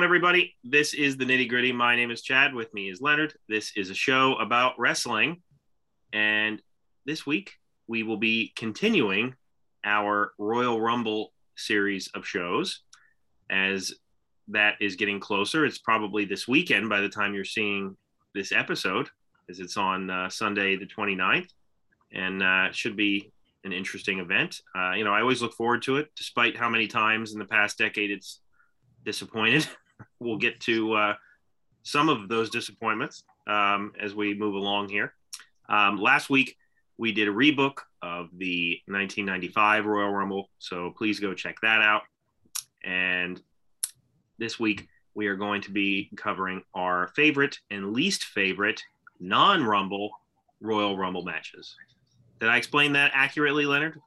going, everybody? This is the nitty gritty. My name is Chad. With me is Leonard. This is a show about wrestling. And this week, we will be continuing our Royal Rumble series of shows as that is getting closer. It's probably this weekend by the time you're seeing this episode, as it's on uh, Sunday, the 29th. And uh, it should be an interesting event. Uh, you know, I always look forward to it, despite how many times in the past decade it's disappointed. we'll get to uh, some of those disappointments um, as we move along here. Um, last week, we did a rebook of the 1995 Royal Rumble, so please go check that out. And this week, we are going to be covering our favorite and least favorite non Rumble Royal Rumble matches. Did I explain that accurately, Leonard?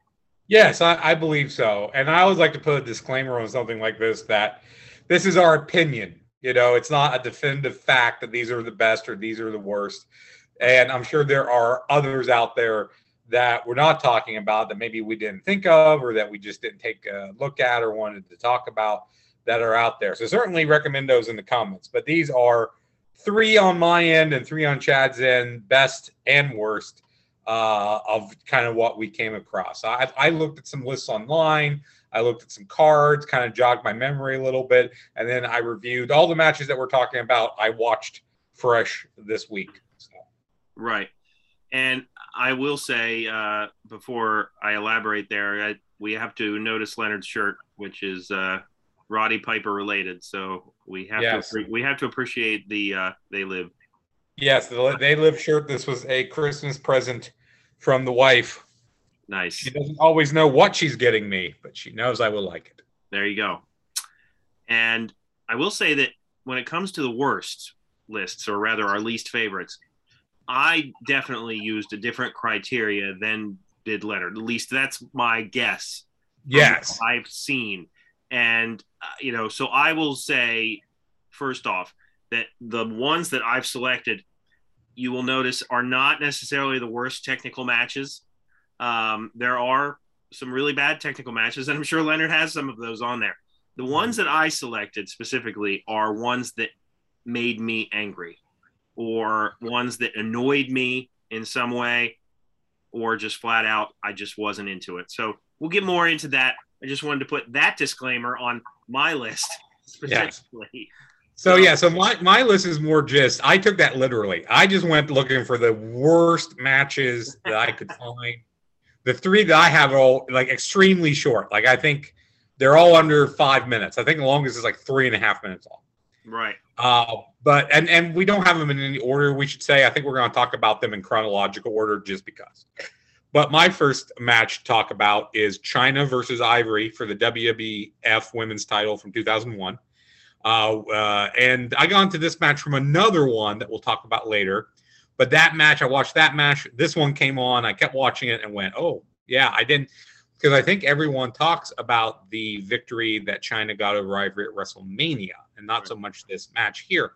Yes, I, I, believe so. And I always like to put a disclaimer on something like this that this is our opinion. You know, it's not a definitive fact that these are the best or these are the worst. And I'm sure there are others out there that we're not talking about that maybe we didn't think of or that we just didn't take a look at or wanted to talk about that are out there. So certainly recommend those in the comments. But these are three on my end and three on Chad's end, best and worst uh, of kind of what we came across. I, I looked at some lists online. I looked at some cards, kind of jogged my memory a little bit, and then I reviewed all the matches that we're talking about. I watched fresh this week. So. Right, and I will say uh, before I elaborate there, I, we have to notice Leonard's shirt, which is uh, Roddy Piper related. So we have yes. to we have to appreciate the uh, they live. Yes, the they live shirt. This was a Christmas present from the wife Nice. She doesn't always know what she's getting me, but she knows I will like it. There you go. And I will say that when it comes to the worst lists, or rather our least favorites, I definitely used a different criteria than did Leonard. At least that's my guess. Yes. I've seen. And, uh, you know, so I will say, first off, that the ones that I've selected, you will notice are not necessarily the worst technical matches. Um, there are some really bad technical matches, and I'm sure Leonard has some of those on there. The ones that I selected specifically are ones that made me angry, or ones that annoyed me in some way, or just flat out, I just wasn't into it. So we'll get more into that. I just wanted to put that disclaimer on my list specifically. Yes. So yeah, so my, my list is more just I took that literally. I just went looking for the worst matches that I could find the three that I have are all like extremely short. Like I think they're all under five minutes. I think the longest is like three and a half minutes long. Right. Uh, but and and we don't have them in any order. We should say. I think we're going to talk about them in chronological order just because. But my first match to talk about is Chyna versus Ivory for the WWF Women's Title from 2001. Uh, uh, and I got into this match from another one that we'll talk about later. But that match, I watched that match. This one came on. I kept watching it and went, oh, yeah, I didn't. Because I think everyone talks about the victory that Chyna got over Ivory at WrestleMania and not so much this match here.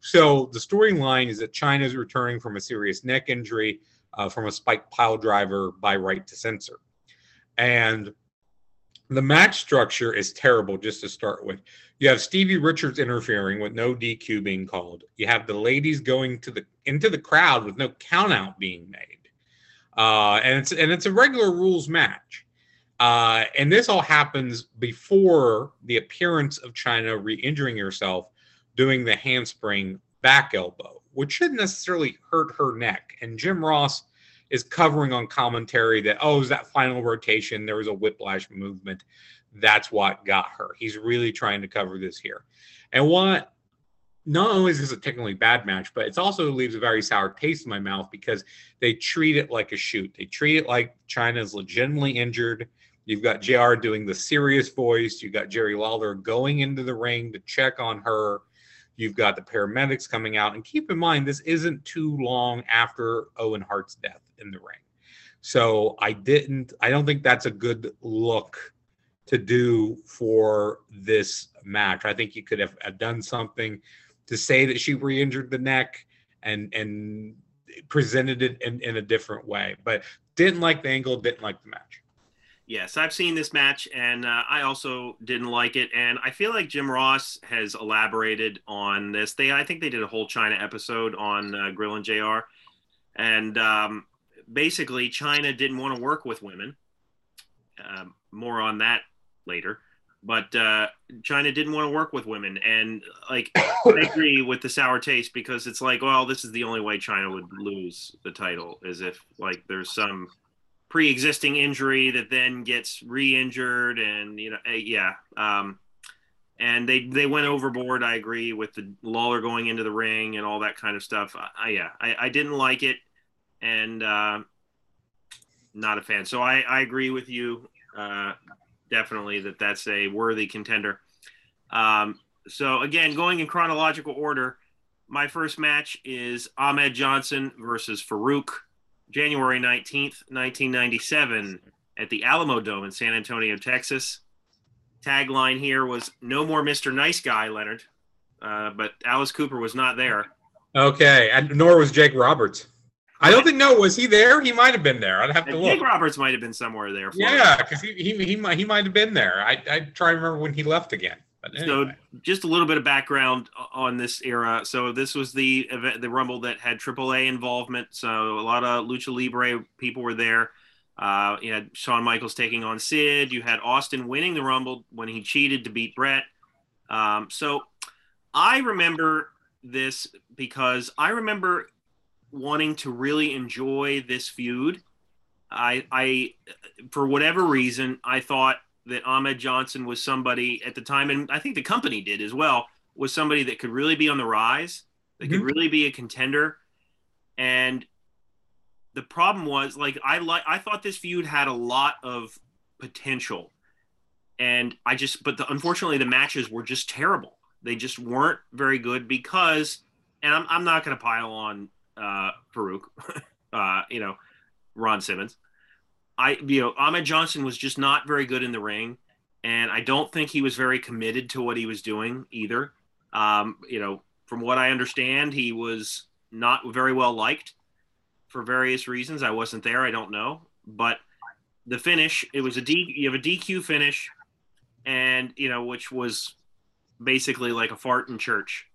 So the storyline is that Chyna is returning from a serious neck injury uh, from a spike pile driver by right to censor. And the match structure is terrible just to start with. You have Stevie Richards interfering with no DQ being called. You have the ladies going to the into the crowd with no countout being made. Uh, and it's and it's a regular rules match. Uh, and this all happens before the appearance of China re-injuring herself doing the handspring back elbow, which shouldn't necessarily hurt her neck. And Jim Ross is covering on commentary that oh, is that final rotation? There was a whiplash movement. That's what got her. He's really trying to cover this here. And what not only is this a technically bad match, but it also leaves a very sour taste in my mouth because they treat it like a shoot. They treat it like Chyna's legitimately injured. You've got JR doing the serious voice. You've got Jerry Lawler going into the ring to check on her. You've got the paramedics coming out. And keep in mind, this isn't too long after Owen Hart's death in the ring. So I didn't, I don't think that's a good look to do for this match. I think you could have, have done something to say that she re-injured the neck and and presented it in, in a different way. But didn't like the angle, didn't like the match. Yes, I've seen this match, and uh, I also didn't like it. And I feel like Jim Ross has elaborated on this. They, I think, they did a whole Chyna episode on uh, Grilling JR. And um, basically, Chyna didn't want to work with women. Um, more on that later. But uh, Chyna didn't want to work with women, and like I agree with the sour taste because it's like, well, this is the only way Chyna would lose the title is if like there's some pre-existing injury that then gets re-injured and you know eh, yeah um, and they they went overboard i agree with the lawler going into the ring and all that kind of stuff I, yeah I, I didn't like it and uh, not a fan so i i agree with you uh, definitely that that's a worthy contender um, so again going in chronological order my first match is ahmed johnson versus farouk January 19th, 1997, at the Alamo Dome in San Antonio, Texas. Tagline here was No more Mr. Nice Guy, Leonard. Uh, but Alice Cooper was not there. Okay, and nor was Jake Roberts. I don't think no. Was he there? He might have been there. I'd have to And look. Jake Roberts might have been somewhere there. For yeah, because he, he he might he might have been there. I I try to remember when he left again. But So, just a little bit of background on this era. So, this was the event, the Rumble that had AAA involvement. So, a lot of lucha libre people were there. Uh, you had Shawn Michaels taking on Sid. You had Austin winning the Rumble when he cheated to beat Brett. Um, so, I remember this because I remember wanting to really enjoy this feud. I, I, for whatever reason, I thought that Ahmed Johnson was somebody at the time, and I think the company did as well, was somebody that could really be on the rise, that could Mhm. really be a contender. And the problem was, like, I like I thought this feud had a lot of potential, and I just, but the, unfortunately, the matches were just terrible. They just weren't very good because, and I'm I'm not going to pile on uh, Farouk, uh, you know, Ron Simmons. I you know Ahmed Johnson was just not very good in the ring, and I don't think he was very committed to what he was doing either. Um, you know, from what I understand, he was not very well liked for various reasons. I wasn't there, I don't know, but the finish it was a D. You have a DQ finish, and you know which was basically like a fart in church.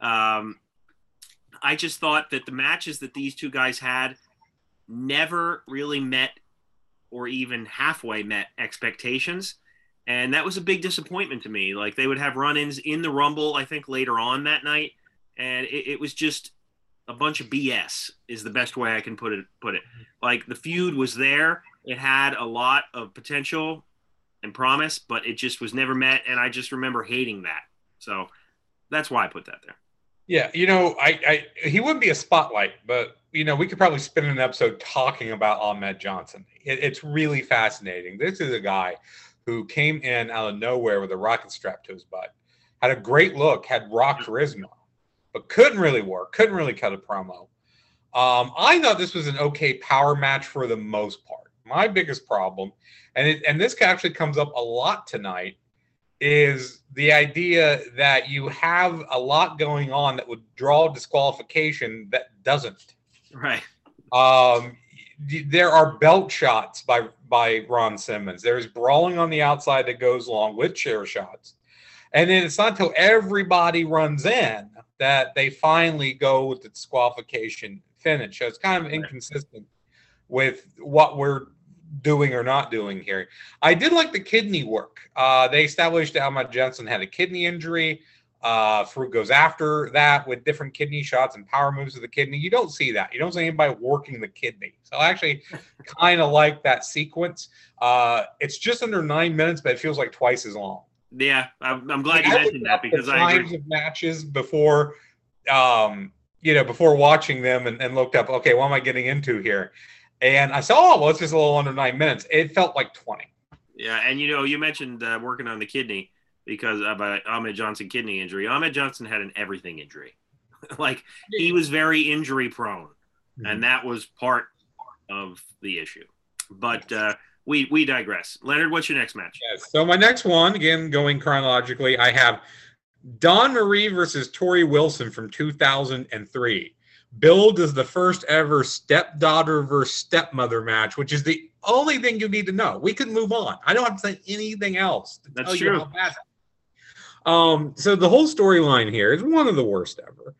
Um, I just thought that the matches that these two guys had never really met or even halfway met expectations. And that was a big disappointment to me. Like they would have run ins in the Rumble, I think later on that night. And it, it was just a bunch of BS, is the best way I can put it. Put it like the feud was there. It had a lot of potential and promise, but it just was never met. And I just remember hating that. So that's why I put that there. Yeah, you know, I, I he wouldn't be a spotlight, but you know, we could probably spend an episode talking about Ahmed Johnson. It, it's really fascinating. This is a guy who came in out of nowhere with a rocket strap to his butt, had a great look, had raw charisma, but couldn't really work, couldn't really cut a promo. Um, I thought this was an okay power match for the most part. My biggest problem, and it, and this actually comes up a lot tonight, is the idea that you have a lot going on that would draw disqualification that doesn't. Right. Um, there are belt shots by by Ron Simmons. There's brawling on the outside that goes along with chair shots, and then it's not until everybody runs in that they finally go with the disqualification finish. So it's kind of inconsistent with what we're doing or not doing here. I did like the kidney work. Uh, they established that Ahmed Johnson had a kidney injury. Uh, Farouk goes after that with different kidney shots and power moves of the kidney. You don't see that. You don't see anybody working the kidney. So I actually kind of like that sequence. Uh, it's just under nine minutes, but it feels like twice as long. Yeah, I'm, I'm glad you I mentioned that because I agree. times of matches before, um, you know, before watching them and, and looked up. Okay, what am I getting into here? And I saw, oh, well, it's just a little under nine minutes. It felt like twenty. Yeah, and you know, you mentioned uh, working on the kidney because of uh, Ahmed Johnson kidney injury. Ahmed Johnson had an everything injury. like he was very injury prone, and that was part of the issue. But uh, we we digress. Leonard, what's your next match? Yes. So my next one, again going chronologically, I have Dawn Marie versus Tori Wilson from 2003. Billed as the first ever stepdaughter versus stepmother match, which is the only thing you need to know. We can move on. I don't have to say anything else to That's tell true. you how bad. Um, so the whole storyline here is one of the worst ever.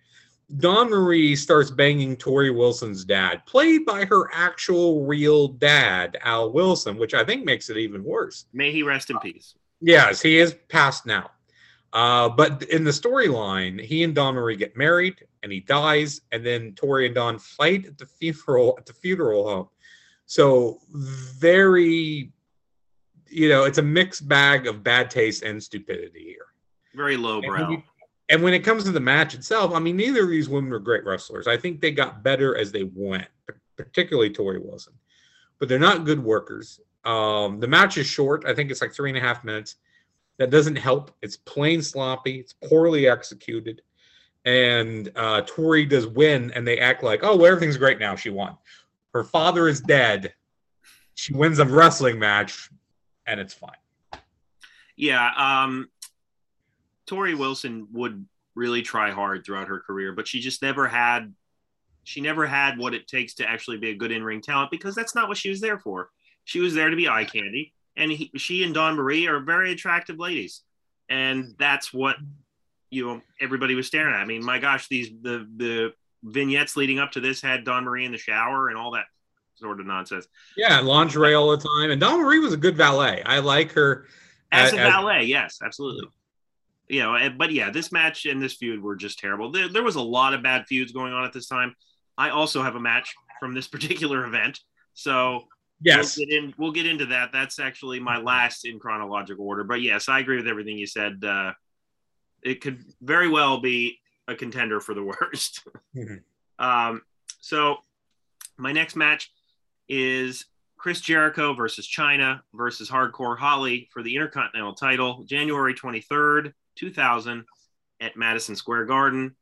Dawn Marie starts banging Tori Wilson's dad, played by her actual real dad, Al Wilson, which I think makes it even worse. May he rest in peace. Yes, he is passed now. Uh, but in the storyline, he and Dawn Marie get married and he dies, and then Tori and Dawn fight at the funeral at the funeral home. So very, you know, it's a mixed bag of bad taste and stupidity here. Very And when, lowbrow. and when it comes to the match itself, I mean, neither of these women were great wrestlers. I think they got better as they went, particularly Tori Wilson, but they're not good workers. Um, the match is short. I think it's like three and a half minutes. That doesn't help. It's plain sloppy. It's poorly executed. And uh, Tori does win, and they act like, oh, well, everything's great now. She won. Her father is dead. She wins a wrestling match, and it's fine. Yeah, um, Tori Wilson would really try hard throughout her career, but she just never had she never had what it takes to actually be a good in-ring talent because that's not what she was there for. She was there to be eye candy, and he, she and Dawn Marie are very attractive ladies, and that's what you know everybody was staring at. I mean, my gosh, these the the vignettes leading up to this had Dawn Marie in the shower and all that sort of nonsense. Yeah, lingerie all the time. And Dawn Marie was a good valet. I like her as as- a as- valet yes absolutely you know but yeah this match and this feud were just terrible there, there was a lot of bad feuds going on at this time i also have a match from this particular event so Yes. we'll get, in, we'll get into that that's actually my last in chronological order but yes i agree with everything you said uh, it could very well be a contender for the worst Mhm. um, so my next match is Chris Jericho versus Chyna versus Hardcore Holly for the Intercontinental title, January 23rd, 2000, at Madison Square Garden.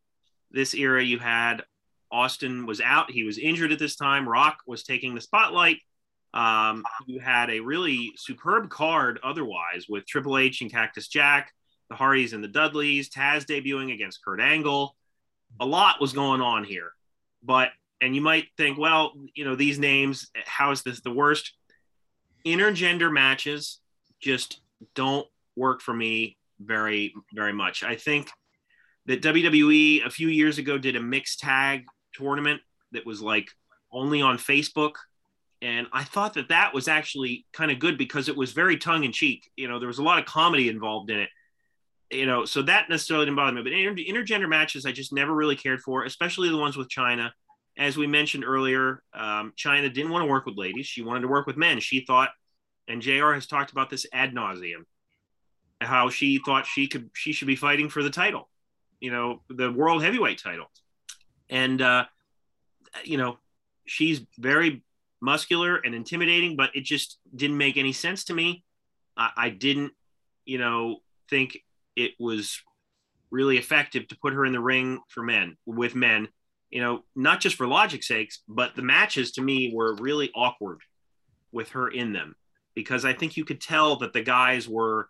This era, you had Austin was out. He was injured at this time. Rock was taking the spotlight. Um, you had a really superb card otherwise with Triple H and Cactus Jack, the Hardys and the Dudleys, Taz debuting against Kurt Angle. A lot was going on here. But and you might think, well, you know, these names, how is this the worst? Intergender matches just don't work for me very, very much. I think that WWE a few years ago did a mixed tag tournament that was like only on Facebook. And I thought that that was actually kind of good because it was very tongue in cheek. You know, there was a lot of comedy involved in it. You know, so that necessarily didn't bother me. But inter- intergender matches, I just never really cared for, especially the ones with Chyna as we mentioned earlier, um, Chyna didn't want to work with ladies. She wanted to work with men. She thought, and JR has talked about this ad nauseum, how she thought she could she should be fighting for the title, you know, the world heavyweight title. And uh, you know, she's very muscular and intimidating, but it just didn't make any sense to me. I, I didn't, you know, think it was really effective to put her in the ring for men with men you know, not just for logic's sakes, but the matches to me were really awkward with her in them because I think you could tell that the guys were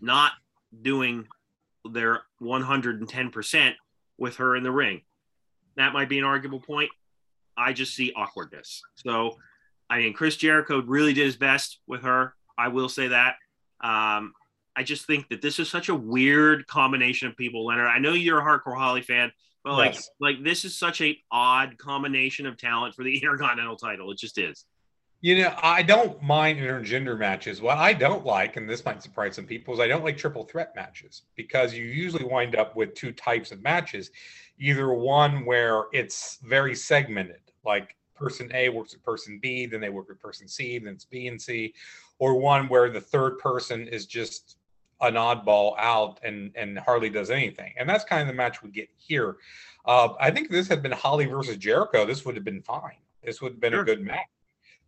not doing their 110% with her in the ring. That might be an arguable point. I just see awkwardness. So, I mean, Chris Jericho really did his best with her. I will say that. Um, I just think that this is such a weird combination of people, Leonard. I know you're a hardcore Holly fan, but like, Yes. like this is such a odd combination of talent for the Intercontinental title. It just is. You know, I don't mind intergender matches. What I don't like, and this might surprise some people, is I don't like triple threat matches because you usually wind up with two types of matches. Either one where it's very segmented, like person A works with person B, then they work with person C, then it's B and C, or one where the third person is just an oddball out and and hardly does anything. And that's kind of the match we get here. Uh, I think if this had been Holly versus Jericho, this would have been fine. This would have been Sure. a good match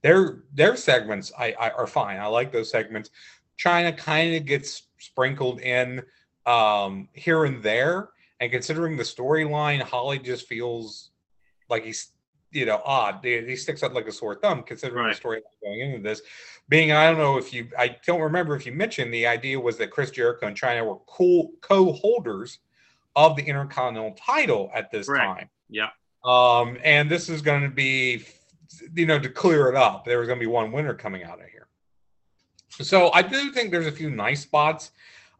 their their segments I, I are fine. I like those segments. Chyna kind of gets sprinkled in um, here and there, and considering the storyline, Holly just feels like he's you know odd. He, he sticks out like a sore thumb considering Right. the story going into this. Being I don't know if you I don't remember if you mentioned the idea was that Chris Jericho and Chyna were cool co-holders of the Intercontinental title at this Correct. time. Yeah. Um, and this is going to be, you know, to clear it up, there was going to be one winner coming out of here. So I do think there's a few nice spots.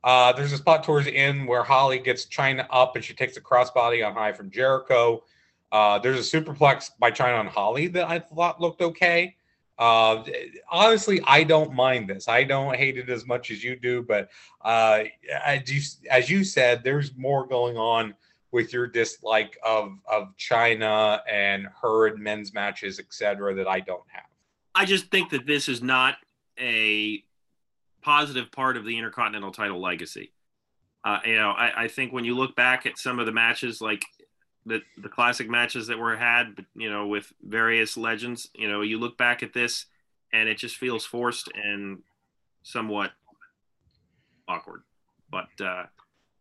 Uh, there's a spot towards the end where Holly gets Chyna up and she takes a crossbody on high from Jericho. Uh, there's a superplex by Chyna on Holly that I thought looked okay. Uh, honestly, I don't mind this. I don't hate it as much as you do, but uh, as you, as you said, there's more going on with your dislike of of Chyna and her in men's matches, etc., that I don't have. I just think that this is not a positive part of the Intercontinental title legacy. Uh, you know, I, I, think when you look back at some of the matches, like the the classic matches that were had, you know, with various legends, you know, you look back at this and it just feels forced and somewhat awkward. But uh,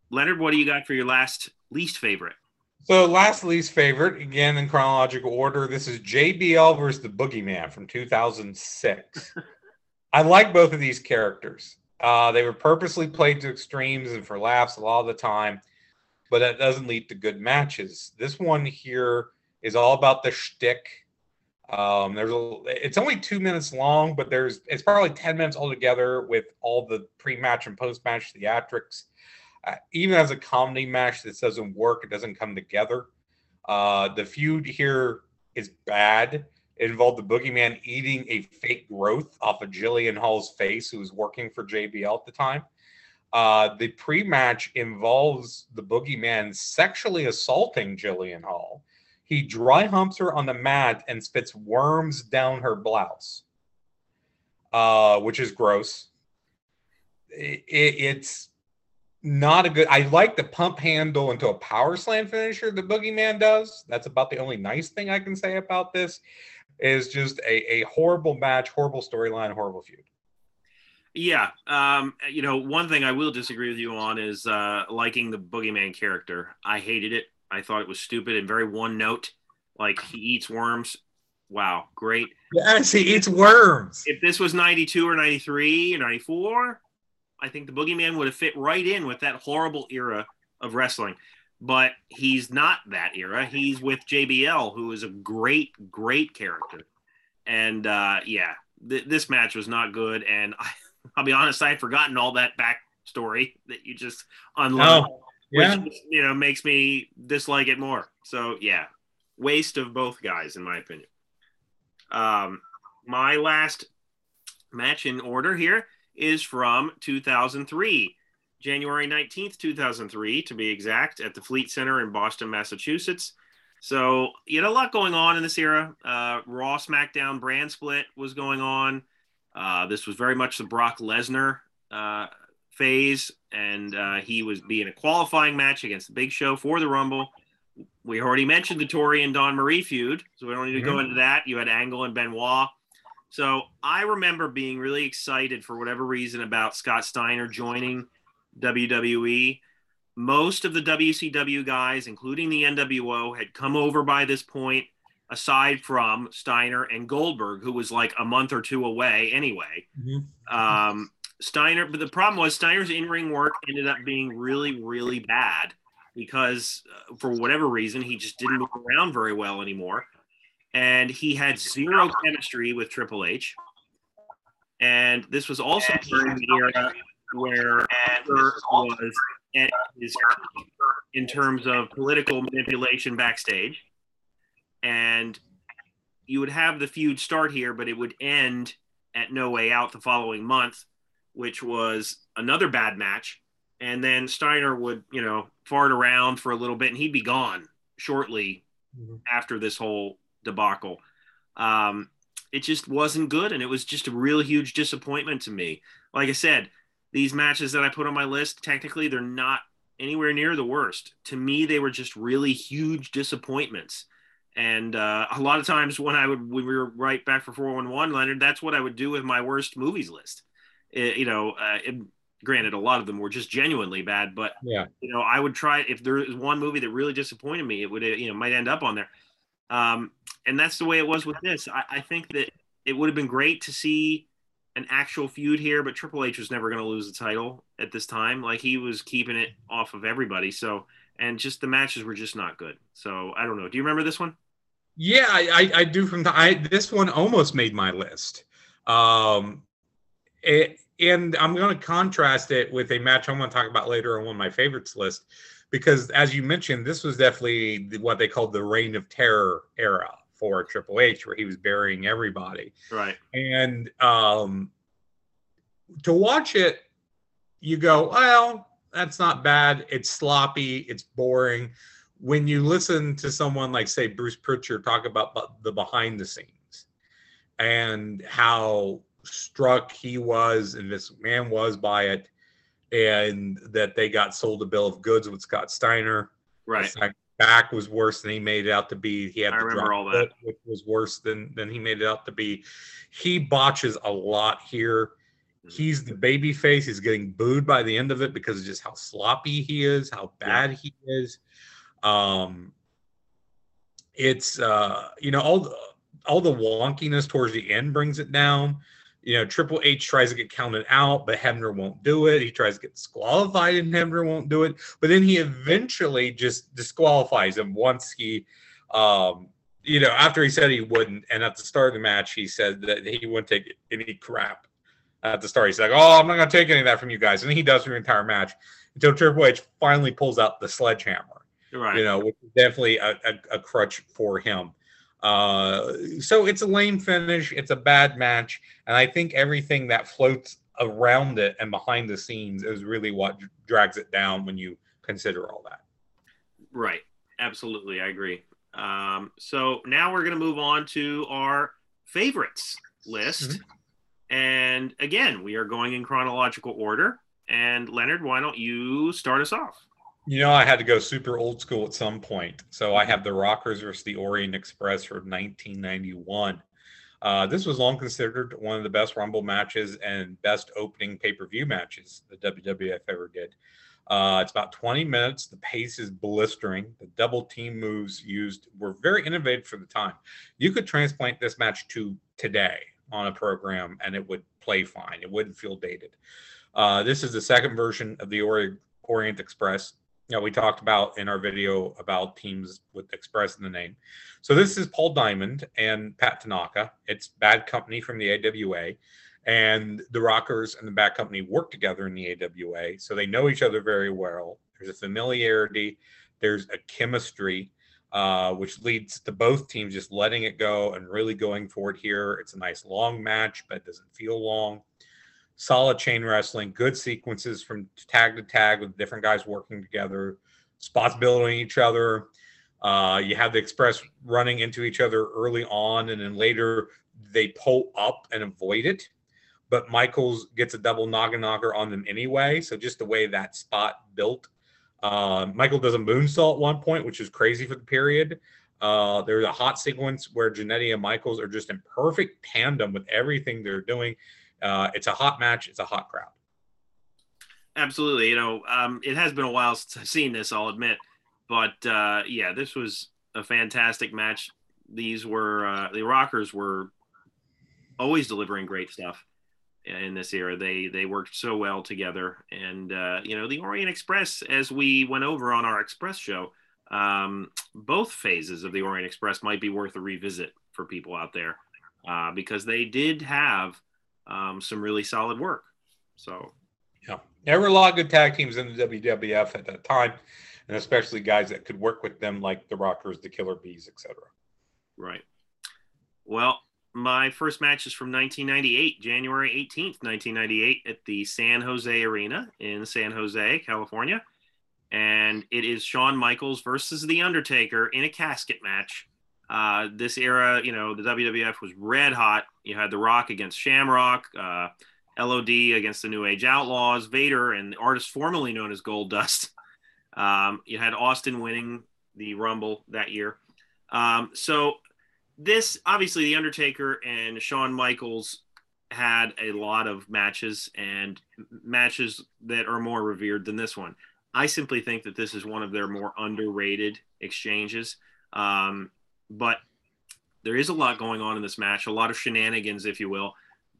Leonard, what do you got for your last least favorite? So, last least favorite, again in chronological order, this is JBL versus the Boogeyman from 2006. I like both of these characters. Uh, they were purposely played to extremes and for laughs a lot of the time, but that doesn't lead to good matches. This one here is all about the shtick. Um, there's a, it's only two minutes long, but there's it's probably ten minutes altogether with all the pre-match and post-match theatrics. Uh, even as a comedy match, this doesn't work. It doesn't come together. Uh, the feud here is bad. It involved the boogeyman eating a fake growth off of Jillian Hall's face, who was working for JBL at the time. Uh, the pre match involves the boogeyman sexually assaulting Jillian Hall. He dry humps her on the mat and spits worms down her blouse, uh, which is gross. It, it, it's not a good. I like the pump handle into a power slam finisher the boogeyman does. That's about the only nice thing I can say about this is just a, a horrible match, horrible storyline, horrible feud. Yeah. Um, you know, one thing I will disagree with you on is uh, liking the boogeyman character. I hated it. I thought it was stupid and very one note. Like he eats worms. Wow, great. Yes, he eats worms. If this was 92 or 93 or 94, I think the boogeyman would have fit right in with that horrible era of wrestling but he's not that era. He's with JBL, who is a great, great character. And uh, yeah, th- this match was not good. And I, will be honest, I had forgotten all that backstory that you just unloaded, oh, yeah. which you know makes me dislike it more. So yeah, waste of both guys, in my opinion. Um, my last match in order here is from 2003. January 19th, 2003, to be exact, at the Fleet Center in Boston, Massachusetts. So you had a lot going on in this era. Uh, Raw SmackDown brand split was going on. Uh, this was very much the Brock Lesnar uh, phase, and uh, he was being a qualifying match against the Big Show for the Rumble. We already mentioned the Tori and Dawn Marie feud, so we don't need to mm-hmm. go into that. You had Angle and Benoit. So I remember being really excited for whatever reason about Scott Steiner joining WWE. Most of the WCW guys, including the NWO, had come over by this point, aside from Steiner and Goldberg, who was like a month or two away anyway. Mm-hmm. Um, Steiner, but the problem was Steiner's in ring work ended up being really, really bad because uh, for whatever reason, he just didn't move around very well anymore. And he had zero chemistry with Triple H. And this was also during the era where Adler was at his in terms of political manipulation backstage. And you would have the feud start here, but it would end at No Way Out the following month, which was another bad match. And then Steiner would, you know, fart around for a little bit and he'd be gone shortly mm-hmm. after this whole debacle. Um, it just wasn't good. And it was just a real huge disappointment to me. Like I said, these matches that I put on my list, technically, they're not anywhere near the worst. To me, they were just really huge disappointments. And uh, a lot of times when I would, when we were right back for 411, Leonard, that's what I would do with my worst movies list. It, you know, uh, it, granted, a lot of them were just genuinely bad, but, yeah, you know, I would try, if there is one movie that really disappointed me, it would, you know, might end up on there. Um, and that's the way it was with this. I, I think that it would have been great to see an actual feud here, but Triple H was never going to lose the title at this time. Like he was keeping it off of everybody. So and just the matches were just not good. So I don't know. Do you remember this one? Yeah, I, I, I do. From the, I this one almost made my list. Um, it, and I'm going to contrast it with a match I'm going to talk about later on one of my favorites list, because as you mentioned, this was definitely what they called the Reign of Terror era for Triple H, where he was burying everybody. Right. And um, to watch it, you go, well, that's not bad. It's sloppy. It's boring. When you listen to someone like, say, Bruce Pritchard talk about the behind the scenes and how struck he was and this man was by it, and that they got sold a bill of goods with Scott Steiner. Right. Back was worse than he made it out to be. He had I the remember all foot, that. which was worse than than he made it out to be. He botches a lot here. Mm-hmm. He's the baby face. He's getting booed by the end of it because of just how sloppy he is, how bad he is. Um, it's uh, you know all the, all the wonkiness towards the end brings it down. You know, Triple H tries to get counted out, but Hebner won't do it. He tries to get disqualified, and Hebner won't do it. But then he eventually just disqualifies him once he, um, you know, after he said he wouldn't. And at the start of the match, he said that he wouldn't take any crap. At the start, he's like, "Oh, I'm not going to take any of that from you guys," and he does for the entire match until Triple H finally pulls out the sledgehammer Right. you know, which is definitely a, a, a crutch for him. Uh, so it's a lame finish. It's a bad match, and I think everything that floats around it and behind the scenes is really what drags it down when you consider all that. Right. Absolutely. I agree. Um, so now we're going to move on to our favorites list. And again, we are going in chronological order. And Leonard, why don't you start us off? You know, I had to go super old school at some point. So I have the Rockers versus the Orient Express from 1991. Uh, this was long considered one of the best Rumble matches and best opening pay per view matches the WWF ever did. Uh, it's about 20 minutes. The pace is blistering. The double team moves used were very innovative for the time. You could transplant this match to today on a program and it would play fine. It wouldn't feel dated. Uh, this is the second version of the Ori- Orient Express you we talked about in our video about teams with Express in the name. So this is Paul Diamond and Pat Tanaka. It's Bad Company from the AWA, and the Rockers and the Bad Company work together in the AWA, so they know each other very well. There's a familiarity, there's a chemistry, uh, which leads to both teams just letting it go and really going for it here. It's a nice long match, but it doesn't feel long solid chain wrestling, good sequences from tag to tag with different guys working together, spots building each other. Uh, you have the Express running into each other early on, and then later they pull up and avoid it. But Michaels gets a double noggin knocker on them anyway. So just the way that spot built. Uh, Michael does a moonsault at one point, which is crazy for the period. Uh, there's a hot sequence where Jannetty and Michaels are just in perfect tandem with everything they're doing. Uh, it's a hot match. It's a hot crowd. Absolutely. You know, um, it has been a while since I've seen this, I'll admit. But uh, yeah, this was a fantastic match. These were, uh, the Rockers were always delivering great stuff in this era. They they worked so well together. And, uh, you know, the Orient Express, as we went over on our Express show, um, both phases of the Orient Express might be worth a revisit for people out there uh, because they did have um, some really solid work. So Yeah, there were a lot of good tag teams in the WWF at that time, and especially guys that could work with them, like the Rockers, the Killer Bees, etc. Right. Well, my first match is from 1998, January 18th, 1998, at the San Jose Arena in San Jose, California. And it is Shawn Michaels versus The Undertaker in a casket match. Uh, this era, you know, the WWF was red hot. You had The Rock against Shamrock, uh, LOD against the New Age Outlaws, Vader, and the artist formerly known as Goldust. Um, you had Austin winning the Rumble that year. Um, so this obviously the Undertaker and Shawn Michaels had a lot of matches and matches that are more revered than this one. I simply think that this is one of their more underrated exchanges. Um, but there is a lot going on in this match, a lot of shenanigans, if you will.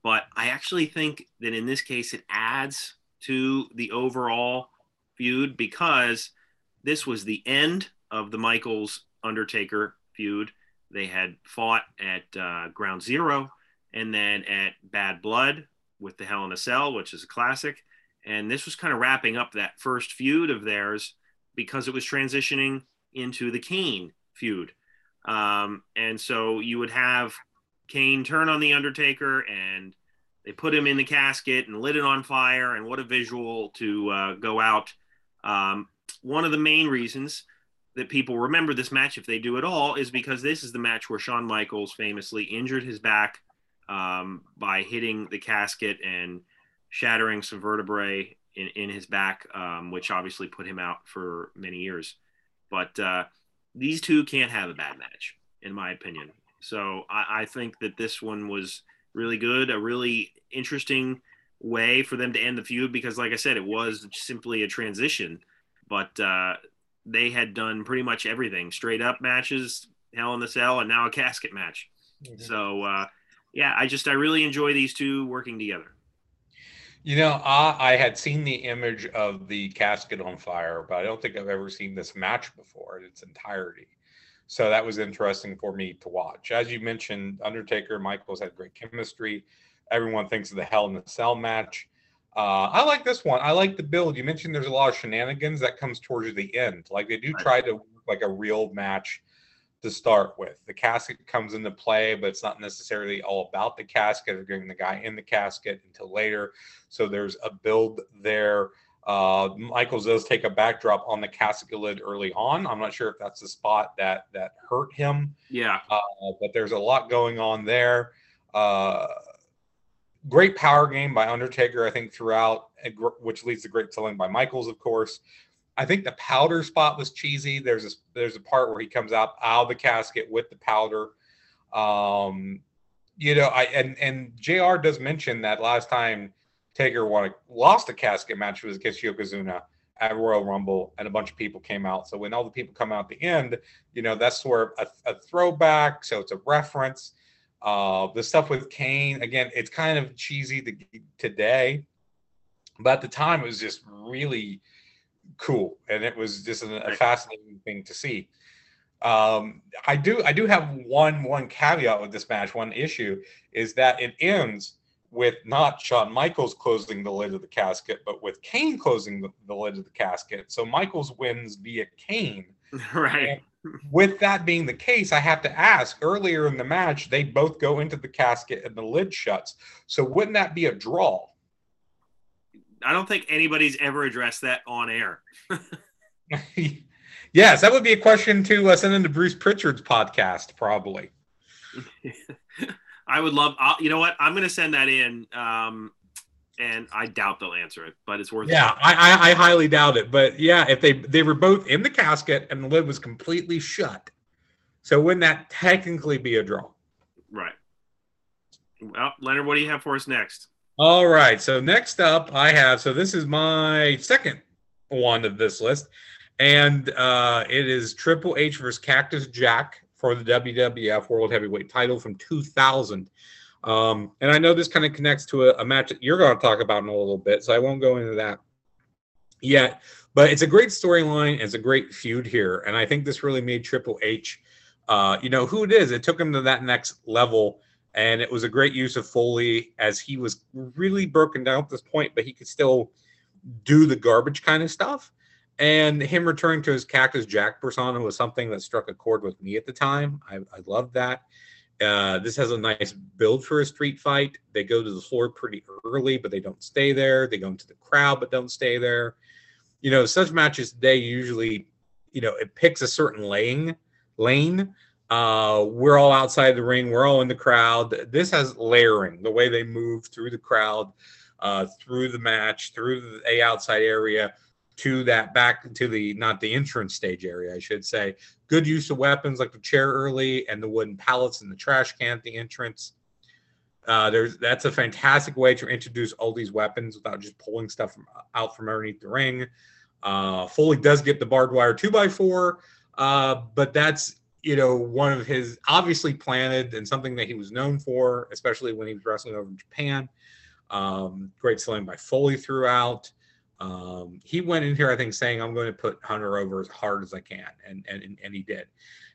But I actually think that in this case, it adds to the overall feud because this was the end of the Michaels Undertaker feud. They had fought at uh, Ground Zero and then at Bad Blood with the Hell in a Cell, which is a classic. And this was kind of wrapping up that first feud of theirs because it was transitioning into the Kane feud. Um, and so you would have Kane turn on the Undertaker and they put him in the casket and lit it on fire. And what a visual to uh, go out. Um, one of the main reasons that people remember this match, if they do at all, is because this is the match where Shawn Michaels famously injured his back um, by hitting the casket and shattering some vertebrae in, in his back, um, which obviously put him out for many years. But uh, these two can't have a bad match, in my opinion. So I, I think that this one was really good, a really interesting way for them to end the feud because, like I said, it was simply a transition. But uh, they had done pretty much everything straight up matches, Hell in the Cell, and now a casket match. Mm-hmm. So, uh, yeah, I just, I really enjoy these two working together. You know, I, I, had seen the image of the casket on fire, but I don't think I've ever seen this match before in its entirety. So that was interesting for me to watch. As you mentioned, Undertaker Michaels had great chemistry. Everyone thinks of the Hell in the Cell match. Uh, I like this one. I like the build. You mentioned there's a lot of shenanigans that comes towards the end. Like they do try to like a real match to start with. The casket comes into play, but it's not necessarily all about the casket or getting the guy in the casket until later. So there's a build there. Uh, Michaels does take a backdrop on the casket lid early on. I'm not sure if that's the spot that that hurt him. Yeah. Uh, but there's a lot going on there. Uh, great power game by Undertaker, I think, throughout, which leads to great selling by Michaels, of course. I think the powder spot was cheesy. There's a there's a part where he comes out out of the casket with the powder. Um, you know, I and and JR does mention that last time Taker won a, lost a casket match was against Yokozuna at Royal Rumble, and a bunch of people came out. So when all the people come out at the end, you know, that's sort of a, a throwback. So it's a reference. Uh, the stuff with Kane, again, it's kind of cheesy to, today, but at the time it was just really cool, and it was just a, a fascinating thing to see. Um, I do I do have one one caveat with this match. One issue is that it ends with not Shawn Michaels closing the lid of the casket, but with Kane closing the, the lid of the casket. So Michaels wins via Kane. Right. And with that being the case, I have to ask earlier in the match, they both go into the casket and the lid shuts. So wouldn't that be a draw? I don't think anybody's ever addressed that on air. yes, that would be a question to uh, send into Bruce Pritchard's podcast, probably. I would love. I'll, you know what? I'm going to send that in. Um, and I doubt they'll answer it, but it's worth. Yeah, I, I, I highly doubt it. But yeah, if they they were both in the casket and the lid was completely shut, so wouldn't that technically be a draw? Right. Well, Leonard, what do you have for us next? All right. So next up, I have. So this is my second one of this list, and uh, it is Triple H versus Cactus Jack for the WWF World Heavyweight Title from 2000. Um, and I know this kind of connects to a, a match that you're going to talk about in a little bit, so I won't go into that yet. But it's a great storyline. It's a great feud here, and I think this really made Triple H, uh, you know, who it is. It took him to that next level, and it was a great use of Foley as he was really broken down at this point, but he could still do the garbage kind of stuff. And him returning to his Cactus Jack persona was something that struck a chord with me at the time. I, I loved that. Uh, this has a nice build for a street fight. They go to the floor pretty early, but they don't stay there. They go into the crowd, but don't stay there. You know, such matches today usually, you know, it picks a certain lane. Lane. Uh, we're all outside the ring. We're all in the crowd. This has layering. The way they move through the crowd, uh, through the match, through the outside area to that back to the not the entrance stage area, I should say. Good use of weapons like the chair early and the wooden pallets and the trash can at the entrance. Uh, there's that's a fantastic way to introduce all these weapons without just pulling stuff from, out from underneath the ring. Uh, Foley does get the barbed wire two by four, uh, but that's you know one of his obviously planted and something that he was known for, especially when he was wrestling over in Japan. Um, great selling by Foley throughout. Um, he went in here, I think, saying, I'm going to put Hunter over as hard as I can. And, and, and he did.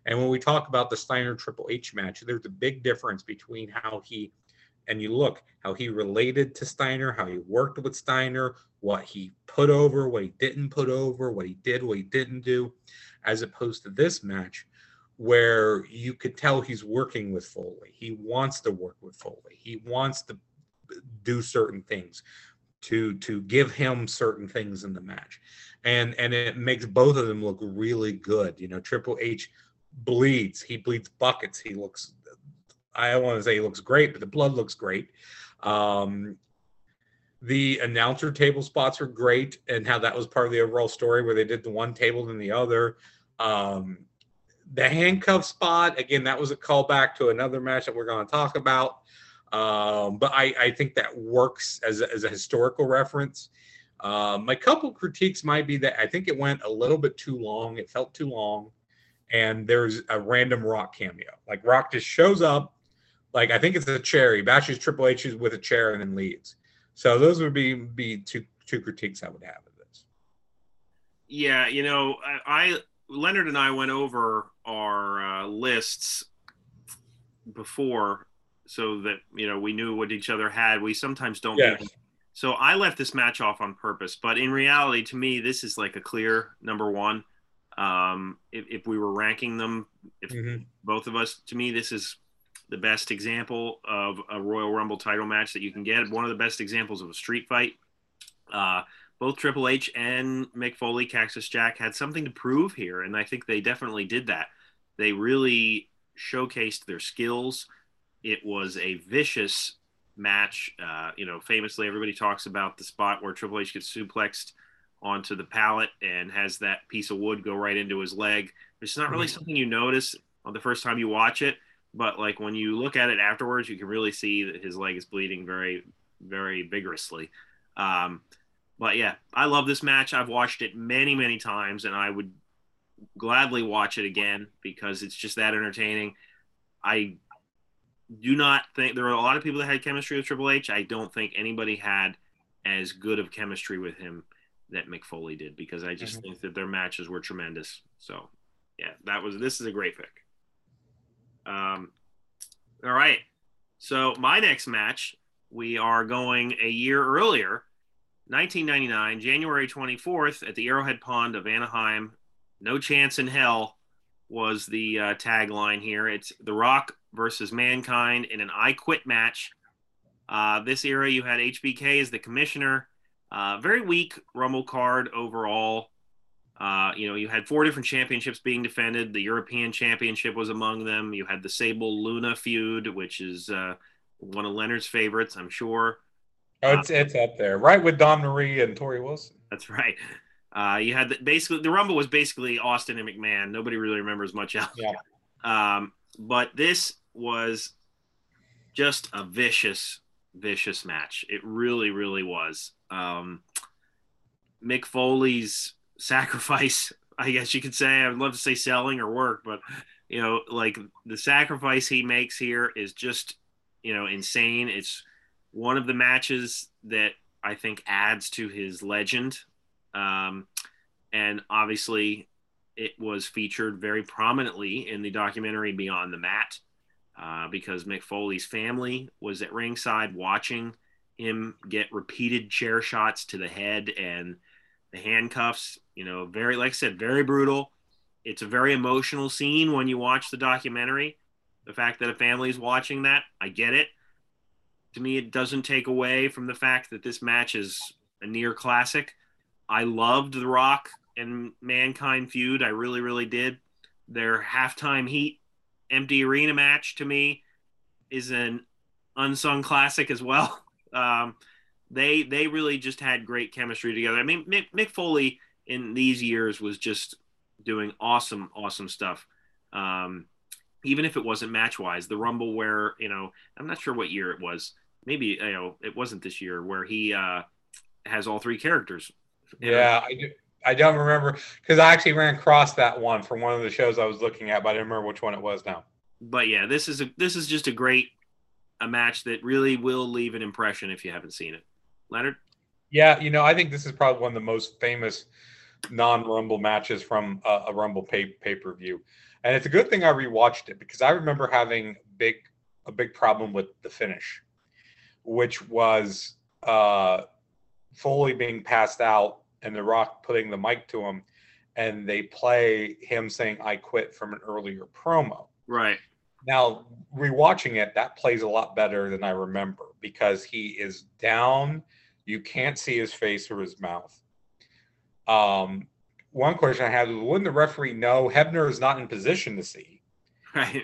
And when we talk about the Steiner Triple H match, there's a big difference between how he, and you look, how he related to Steiner, how he worked with Steiner, what he put over, what he didn't put over, what he did, what he didn't do, as opposed to this match where you could tell he's working with Foley. He wants to work with Foley. He wants to do certain things to to give him certain things in the match. And and it makes both of them look really good. You know triple h bleeds. He bleeds buckets. He looks i don't want to say he looks great but the blood looks great. Um the announcer table spots are great and how that was part of the overall story where they did the one table than the other. Um the handcuff spot again that was a callback to another match that we're going to talk about um, but I, I think that works as a, as a historical reference. Um, my couple critiques might be that I think it went a little bit too long. It felt too long, and there's a random Rock cameo. Like Rock just shows up, like I think it's a chair. He bashes Triple H with a chair and then leaves. So those would be be two two critiques I would have of this. Yeah, you know, I, I Leonard and I went over our uh, lists before so that you know we knew what each other had. We sometimes don't. Yes. So I left this match off on purpose, but in reality, to me, this is like a clear number one. Um, if, if we were ranking them, if mm-hmm. both of us, to me, this is the best example of a Royal Rumble title match that you can get. One of the best examples of a street fight. Uh, both Triple H and Mick Foley, Cactus Jack had something to prove here, and I think they definitely did that. They really showcased their skills. It was a vicious match. Uh, you know, famously, everybody talks about the spot where Triple H gets suplexed onto the pallet and has that piece of wood go right into his leg. It's not really mm-hmm. something you notice on the first time you watch it, but like when you look at it afterwards, you can really see that his leg is bleeding very, very vigorously. Um, but yeah, I love this match. I've watched it many, many times, and I would gladly watch it again because it's just that entertaining. I do not think there were a lot of people that had chemistry with Triple H. I don't think anybody had as good of chemistry with him that Mick Foley did because I just mm-hmm. think that their matches were tremendous. So, yeah, that was this is a great pick. Um, all right. So my next match, we are going a year earlier, 1999, January 24th, at the Arrowhead Pond of Anaheim. No chance in hell was the uh, tagline here. It's The Rock versus Mankind in an I Quit match. Uh, this era, you had HBK as the commissioner. Uh, very weak Rumble card overall. Uh, you know, you had four different championships being defended. The European Championship was among them. You had the Sable Luna feud, which is uh, one of Leonard's favorites, I'm sure. Oh, it's, it's up there, right with Dawn Marie and Torrie Wilson. That's right. Uh, you had the, basically the Rumble was basically Austin and McMahon. Nobody really remembers much else. Yeah. Um, but this was just a vicious, vicious match. It really, really was. Um, Mick Foley's sacrifice, I guess you could say. I'd love to say selling or work, but you know, like the sacrifice he makes here is just, you know, insane. It's one of the matches that I think adds to his legend um, and obviously, it was featured very prominently in the documentary Beyond the Mat uh, because Mick Foley's family was at ringside watching him get repeated chair shots to the head and the handcuffs. You know, very, like I said, very brutal. It's a very emotional scene when you watch the documentary. The fact that a family is watching that, I get it. To me, it doesn't take away from the fact that this match is a near classic. I loved The Rock and Mankind feud. I really, really did. Their halftime heat empty arena match to me is an unsung classic as well. Um, they they really just had great chemistry together. I mean, Mick, Mick, Foley in these years was just doing awesome, awesome stuff. Um, even if it wasn't match wise, the Rumble where you know I'm not sure what year it was. Maybe you know it wasn't this year where he uh, has all three characters yeah, I, do, I don't remember because I actually ran across that one from one of the shows I was looking at, but I didn't remember which one it was now. But yeah, this is a this is just a great a match that really will leave an impression if you haven't seen it. Leonard. Yeah, you know, I think this is probably one of the most famous non-Rumble matches from a, a Rumble pay pay per view, and it's a good thing I rewatched it because I remember having big a big problem with the finish, which was uh, Foley being passed out and The Rock putting the mic to him, and they play him saying "I quit" from an earlier promo. Right. Now, rewatching it, that plays a lot better than I remember because he is down. You can't see his face or his mouth. Um, one question I had was wouldn't the referee know Hebner is not in position to see? Right.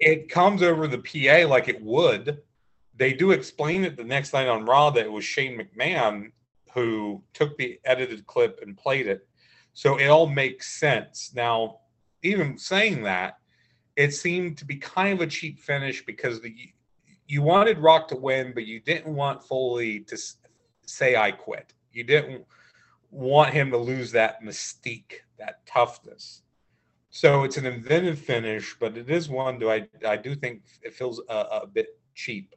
It comes over the PA like it would. They do explain it the next night on Raw that it was Shane McMahon who took the edited clip and played it. So it all makes sense. Now, even saying that, it seemed to be kind of a cheap finish because the you wanted Rock to win, but you didn't want Foley to say I quit. You didn't want him to lose that mystique, that toughness. So it's an inventive finish, but it is one do I I do think it feels a, a bit cheap.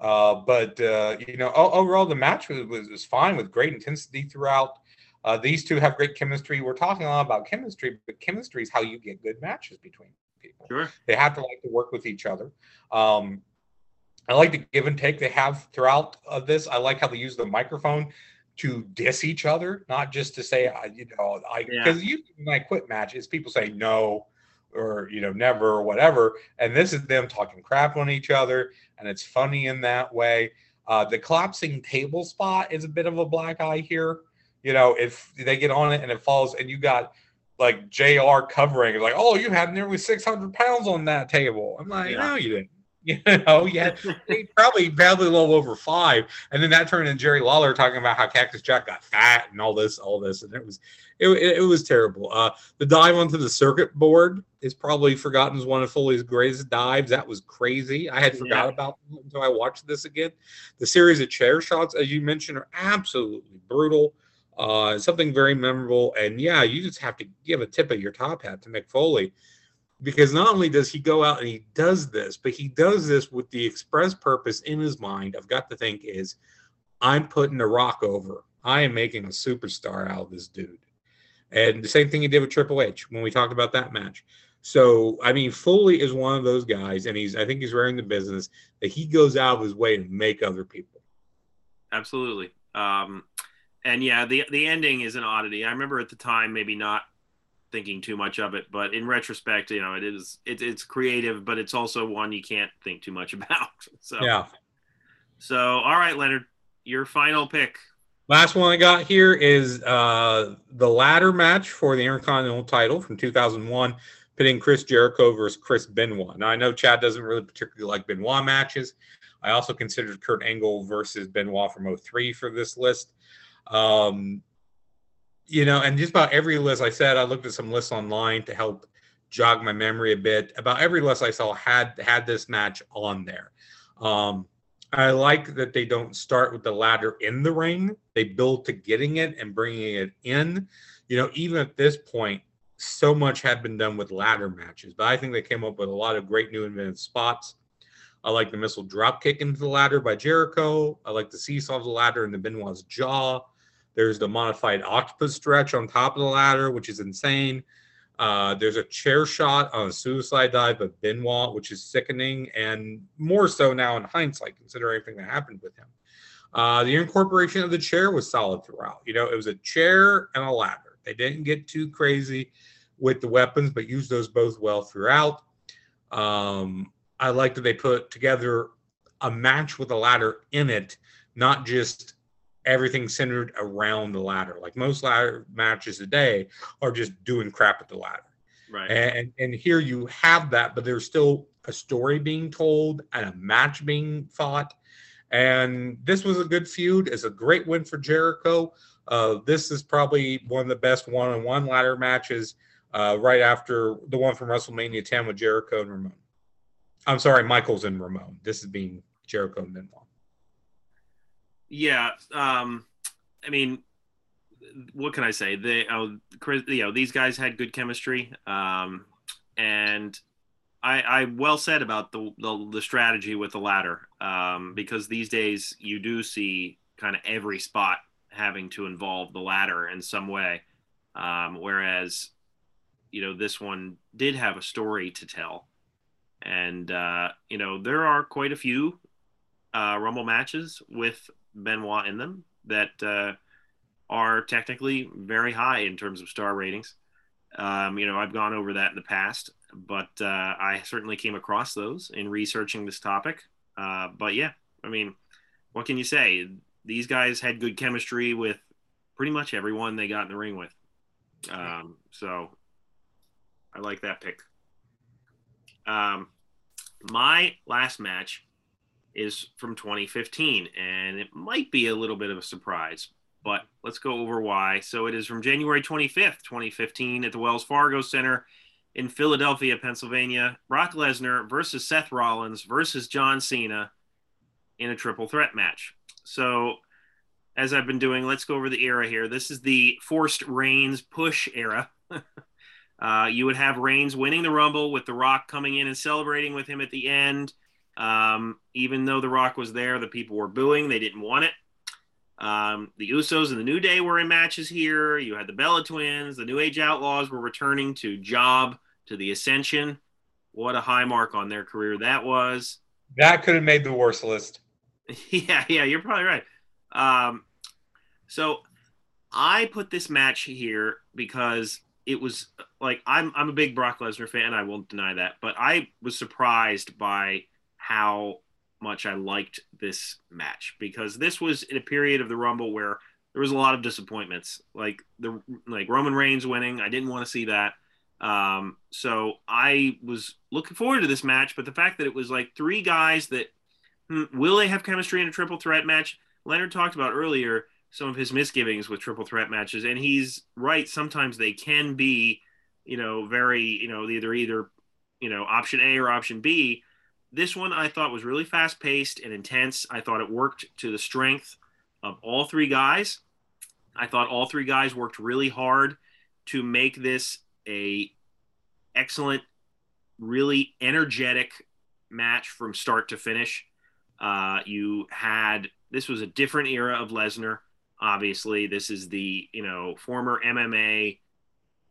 Uh, but uh, you know, overall the match was, was, was fine with great intensity throughout. Uh, these two have great chemistry. We're talking a lot about chemistry, but chemistry is how you get good matches between people. Sure. They have to like to work with each other. Um, I like the give and take they have throughout of this. I like how they use the microphone to diss each other, not just to say, you know, I because yeah. usually when I quit matches, people say no or you know never or whatever, and this is them talking crap on each other, and it's funny in that way. Uh, the collapsing table spot is a bit of a black eye here. You know, if they get on it and it falls, and you got like JR covering, like, oh, you had nearly 600 pounds on that table. I'm like, yeah. no, you didn't. You know, yeah, probably probably a little over five, and then that turned into Jerry Lawler talking about how Cactus Jack got fat and all this, all this, and it was it, it, it was terrible. Uh, the dive onto the circuit board is probably forgotten as one of Foley's greatest dives. That was crazy. I had forgot yeah. about until I watched this again. The series of chair shots, as you mentioned, are absolutely brutal. Uh, something very memorable, and yeah, you just have to give a tip of your top hat to Mick Foley because not only does he go out and he does this, but he does this with the express purpose in his mind. I've got to think is, I'm putting the rock over. I am making a superstar out of this dude. And the same thing he did with Triple H when we talked about that match. So, I mean, Foley is one of those guys, and he's, I think he's wearing the business that he goes out of his way to make other people. Absolutely. Um, and yeah, the, the ending is an oddity. I remember at the time, maybe not thinking too much of it, but in retrospect, you know, it is it, it's creative, but it's also one you can't think too much about. So yeah. So all right, Leonard, your final pick. Last one I got here is uh, the ladder match for the Intercontinental title from 2001, pitting Chris Jericho versus Chris Benoit. Now I know Chad doesn't really particularly like Benoit matches. I also considered Kurt Angle versus Benoit from 03 for this list. Um, you know, and just about every list I said, I looked at some lists online to help jog my memory a bit. About every list I saw had had this match on there. Um, I like that they don't start with the ladder in the ring; they build to getting it and bringing it in. You know, even at this point, so much had been done with ladder matches, but I think they came up with a lot of great new invented spots. I like the missile drop kick into the ladder by Jericho. I like the seesaw of the ladder into Benoit's jaw. There's the modified octopus stretch on top of the ladder, which is insane. Uh, there's a chair shot on a suicide dive of Benoit, which is sickening, and more so now in hindsight, considering everything that happened with him. Uh, the incorporation of the chair was solid throughout. You know, it was a chair and a ladder. They didn't get too crazy with the weapons, but used those both well throughout. Um, I like that they put together a match with a ladder in it, not just everything centered around the ladder. Like most ladder matches today are just doing crap at the ladder. Right. And and here you have that, but there's still a story being told and a match being fought. And this was a good feud. It's a great win for Jericho. Uh, this is probably one of the best one-on-one ladder matches, uh, right after the one from WrestleMania 10 with Jericho and Ramon. I'm sorry, Michaels and Ramon. This is being Jericho and Benoit. Yeah, um, I mean, what can I say? They, oh, Chris, you know, these guys had good chemistry, um, and I, I well said about the, the, the strategy with the ladder, um, because these days you do see kind of every spot having to involve the ladder in some way. Um, whereas, you know, this one did have a story to tell. And, uh, you know, there are quite a few uh, Rumble matches with Benoit in them that uh, are technically very high in terms of star ratings. Um, you know, I've gone over that in the past, but uh, I certainly came across those in researching this topic. Uh, but yeah, I mean, what can you say? These guys had good chemistry with pretty much everyone they got in the ring with. Um, so I like that pick. Um, my last match is from 2015, and it might be a little bit of a surprise, but let's go over why. So it is from January 25th, 2015, at the Wells Fargo Center in Philadelphia, Pennsylvania. Brock Lesnar versus Seth Rollins versus John Cena in a triple threat match. So, as I've been doing, let's go over the era here. This is the forced Reigns push era. uh, you would have Reigns winning the Rumble with The Rock coming in and celebrating with him at the end. Um, even though The Rock was there, the people were booing. They didn't want it. Um, the Usos and the New Day were in matches here. You had the Bella Twins. The New Age Outlaws were returning to Job to the Ascension. What a high mark on their career that was. That could have made the worst list. yeah, yeah, you're probably right. Um, so I put this match here because it was like I'm I'm a big Brock Lesnar fan. I won't deny that, but I was surprised by how much I liked this match because this was in a period of the Rumble where there was a lot of disappointments. Like the like Roman Reigns winning, I didn't want to see that. Um, so I was looking forward to this match, but the fact that it was like three guys that hmm, will they have chemistry in a triple threat match? Leonard talked about earlier some of his misgivings with triple threat matches, and he's right. Sometimes they can be, you know, very, you know, either either, you know, option A or option B. This one I thought was really fast paced and intense. I thought it worked to the strength of all three guys. I thought all three guys worked really hard to make this a excellent, really energetic match from start to finish. Uh, you had this was a different era of Lesnar. Obviously, this is the you know former MMA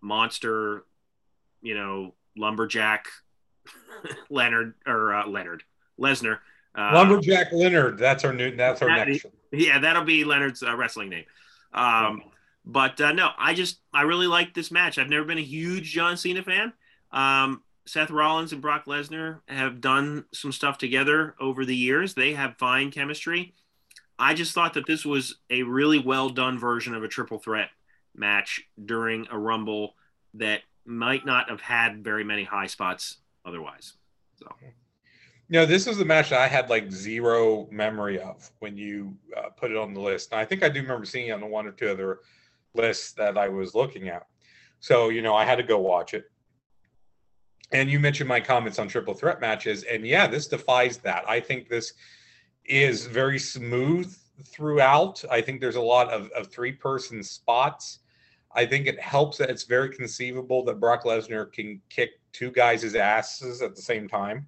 monster, you know lumberjack Leonard or uh, Leonard Lesnar. Uh, lumberjack Leonard. That's our new. That's our that, next. Yeah, that'll be Leonard's uh, wrestling name. Um, but uh, no, I just I really like this match. I've never been a huge John Cena fan. Um, Seth Rollins and Brock Lesnar have done some stuff together over the years. They have fine chemistry. I just thought that this was a really well done version of a triple threat match during a Rumble that might not have had very many high spots otherwise. So. Know, this was the match that I had like zero memory of when you uh, put it on the list. And I think I do remember seeing it on one or two other lists that I was looking at. So, you know, I had to go watch it. And you mentioned my comments on triple threat matches. And yeah, this defies that. I think this is very smooth throughout. I think there's a lot of, of three person spots. I think it helps that it's very conceivable that Brock Lesnar can kick two guys' asses at the same time.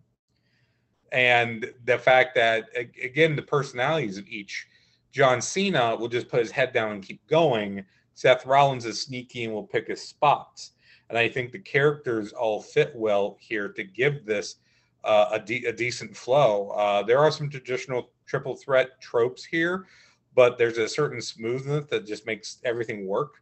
And the fact that, again, the personalities of each. John Cena will just put his head down and keep going Seth Rollins is sneaky and will pick his spots. And I think the characters all fit well here to give this uh, a, de- a, decent flow. Uh, there are some traditional triple threat tropes here, but there's a certain smoothness that just makes everything work.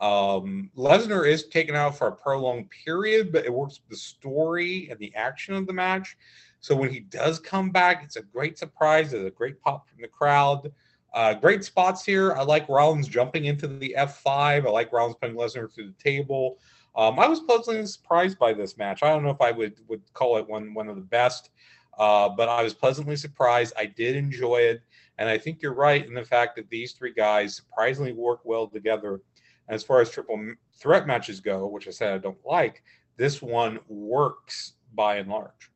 Um, Lesnar is taken out for a prolonged period, but it works with the story and the action of the match. So when he does come back, it's a great surprise. There's a great pop from the crowd. Uh, great spots here. I like Rollins jumping into the F5. I like Rollins putting Lesnar through the table. Um, I was pleasantly surprised by this match. I don't know if I would would call it one one of the best, uh, but I was pleasantly surprised. I did enjoy it, and I think you're right in the fact that these three guys surprisingly work well together. As far as triple threat matches go, which I said I don't like, this one works by and large.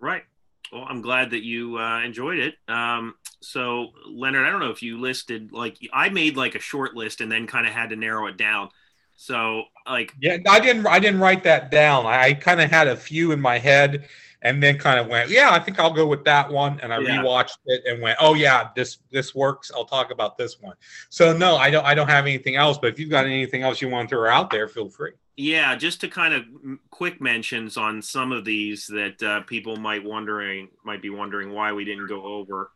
Right. Well, I'm glad that you uh, enjoyed it. Um, so, Leonard, I don't know if you listed like I made like a short list and then kind of had to narrow it down. So like Yeah, I didn't. I didn't write that down. I, I kind of had a few in my head, and then kind of went, "Yeah, I think I'll go with that one." And I Yeah. rewatched it and went, "Oh yeah, this this works. I'll talk about this one." So no, I don't. I don't have anything else. But if you've got anything else you want to throw out there, feel free. Yeah, just to kind of quick mentions on some of these that uh, people might wondering might be wondering why we didn't go over.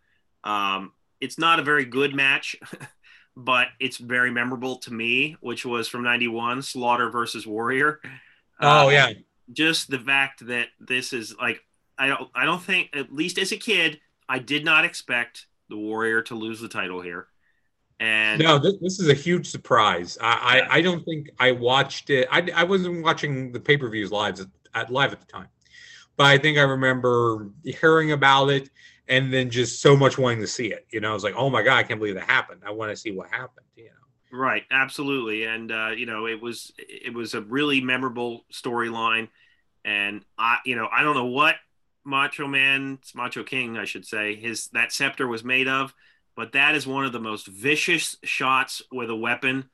Um, it's not a very good match, but it's very memorable to me, which was from '91, Slaughter versus Warrior. Oh Uh, yeah, just the fact that this is like I don't I don't think at least as a kid I did not expect the Warrior to lose the title here. And no, this, this is a huge surprise. I, I I don't think I watched it. I I wasn't watching the pay per views live at, at live at the time, but I think I remember hearing about it and then just so much wanting to see it. You know, I was like, oh my god, I can't believe that happened. I want to see what happened. You know. Right, absolutely, and uh, you know it was it was a really memorable storyline, and I you know I don't know what Macho Man, Macho King, I should say, his that scepter was made of, but that is one of the most vicious shots with a weapon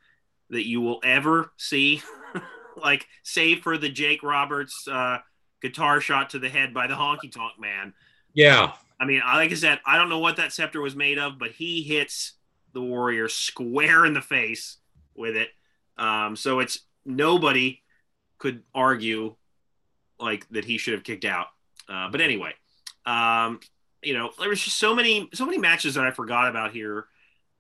that you will ever see. like, save for the Jake Roberts uh, guitar shot to the head by the Honky Tonk Man. Yeah, I mean, like I said, I don't know what that scepter was made of, but he hits the warrior square in the face with it. Um, so it's nobody could argue like that he should have kicked out. Uh, but anyway, um, you know, there was just so many so many matches that I forgot about here.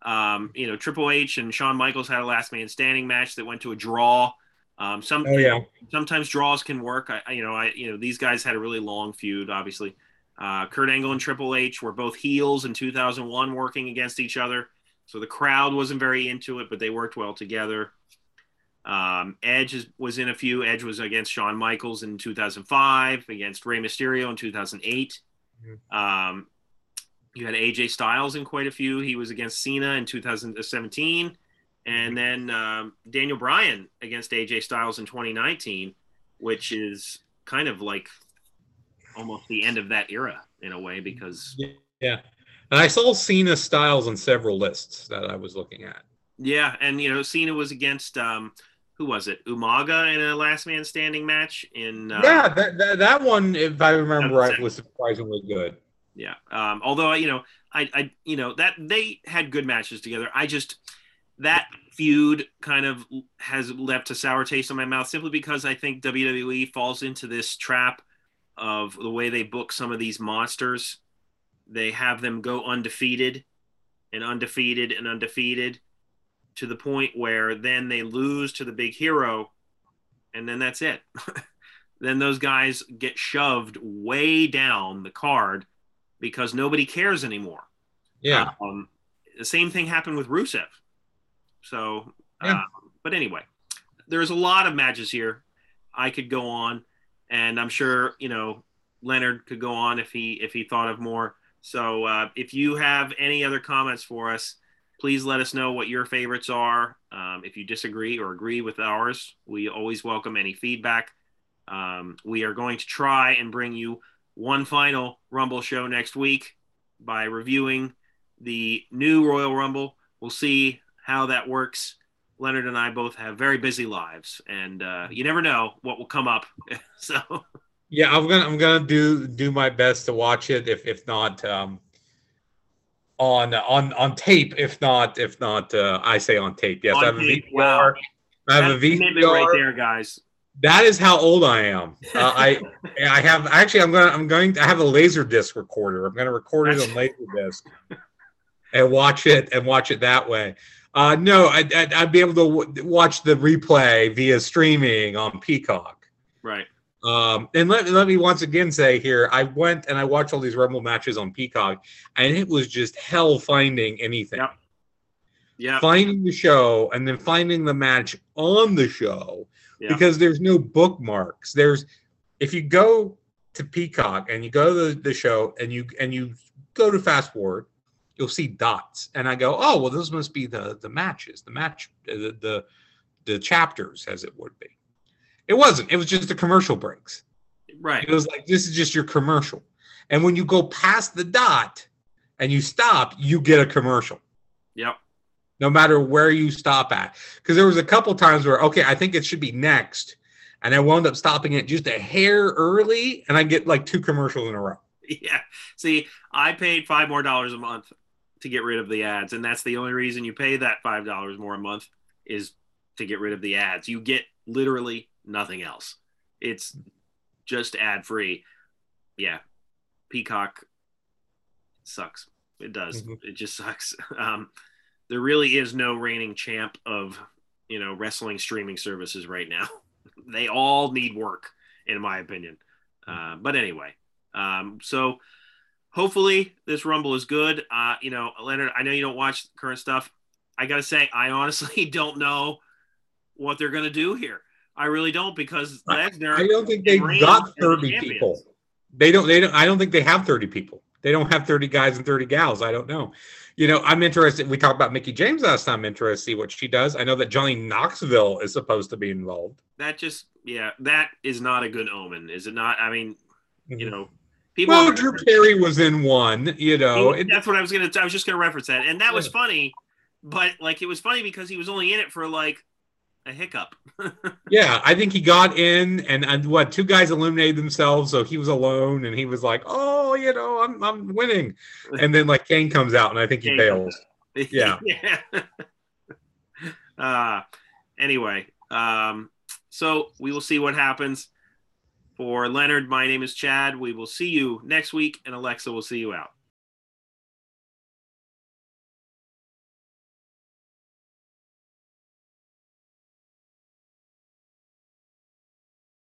Um, you know, Triple H and Shawn Michaels had a last man standing match that went to a draw. Um, some Oh yeah. sometimes draws can work. I, I- you know, I you know these guys had a really long feud. Obviously, uh, Kurt Angle and Triple H were both heels in 2001, working against each other. So the crowd wasn't very into it, but they worked well together. Um, Edge is, was in a few. Edge was against Shawn Michaels in 2005, against Rey Mysterio in 2008. Um, you had AJ Styles in quite a few. He was against Cena in 2017. And then um, Daniel Bryan against AJ Styles in 2019, which is kind of like almost the end of that era in a way because Yeah. And I saw Cena Styles on several lists that I was looking at. yeah, and you know Cena was against um, who was it? Umaga in a last man standing match in uh, yeah, that, that that one, if I remember right, was surprisingly good. Yeah. Um, although you know, I, I, you know, that they had good matches together. I just that feud kind of has left a sour taste in my mouth simply because I think WWE falls into this trap of the way they book some of these monsters. They have them go undefeated and undefeated and undefeated to the point where then they lose to the big hero and then that's it. then those guys get shoved way down the card because nobody cares anymore. Yeah. Um, the same thing happened with Rusev. So, Yeah. uh, but anyway, there's a lot of matches here. I could go on, and I'm sure you know Leonard could go on if he if he thought of more. So, uh, if you have any other comments for us, please let us know what your favorites are. Um, if you disagree or agree with ours, we always welcome any feedback. Um, we are going to try and bring you one final Rumble show next week by reviewing the new Royal Rumble. We'll see how that works. Leonard and I both have very busy lives, and uh, you never know what will come up. so, Yeah, I'm gonna I'm gonna do do my best to watch it. If if not um, on on on tape, if not if not uh, I say on tape. Yes, On I have a tape, VCR. wow. I have that's a commitment right there, guys. That is how old I am. Uh, I I have actually I'm gonna I'm going to I have a laser disc recorder. I'm gonna record it on laser disc and watch it and watch it that way. Uh, no, I, I'd, I'd be able to w- watch the replay via streaming on Peacock. Right. Um, and let, let me once again say here, I went and I watched all these Rumble matches on Peacock, and it was just hell finding anything. Yep. Yeah. Finding the show and then finding the match on the show because there's no bookmarks. There's if you go to Peacock and you go to the, the show and you and you go to fast forward, you'll see dots. And I go, oh well, those must be the the matches, the match, the the, the chapters, as it would be. It wasn't. It was just the commercial breaks. Right. It was like this is just your commercial. And when you go past the dot and you stop, you get a commercial. Yep. no matter where you stop at. Because there was a couple times where, okay, I think it should be next. And I wound up stopping it just a hair early, and I get like two commercials in a row. Yeah. See, I paid five more dollars a month to get rid of the ads, and that's the only reason you pay that five dollars more a month is to get rid of the ads. You get literally nothing else. It's just ad free. Yeah. Peacock sucks. It does. Mm-hmm. It just sucks. Um, there really is no reigning champ of you know wrestling streaming services right now. they all need work, in my opinion. Uh, but anyway, um, so hopefully this Rumble is good. Uh, you know, Leonard, I know you don't watch current stuff. I gotta say, I honestly don't know what they're gonna do here. I really don't because Lesnar. I don't think they got thirty people. They don't. They don't. I don't think they have thirty people. They don't have thirty guys and thirty gals. I don't know you know, I'm interested. We talked about Mickie James last time. I'm interested to see what she does. I know that Johnny Knoxville is supposed to be involved. That just, yeah, that is not a good omen, is it not? I mean, you mm-hmm. know, people. Well, Drew Carey was in one. You know, he, that's what I was gonna. I was just gonna reference that, and that was funny. But like, it was funny because he was only in it for like a hiccup. yeah, I think he got in, and, and what two guys eliminated themselves, so he was alone, and he was like, "Oh, you know, I'm I'm winning," and then like Kane comes out, and I think he Kane bails. Yeah. yeah. uh, anyway, um, so we will see what happens. For Leonard, my name is Chad. We will see you next week, and Alexa will see you out.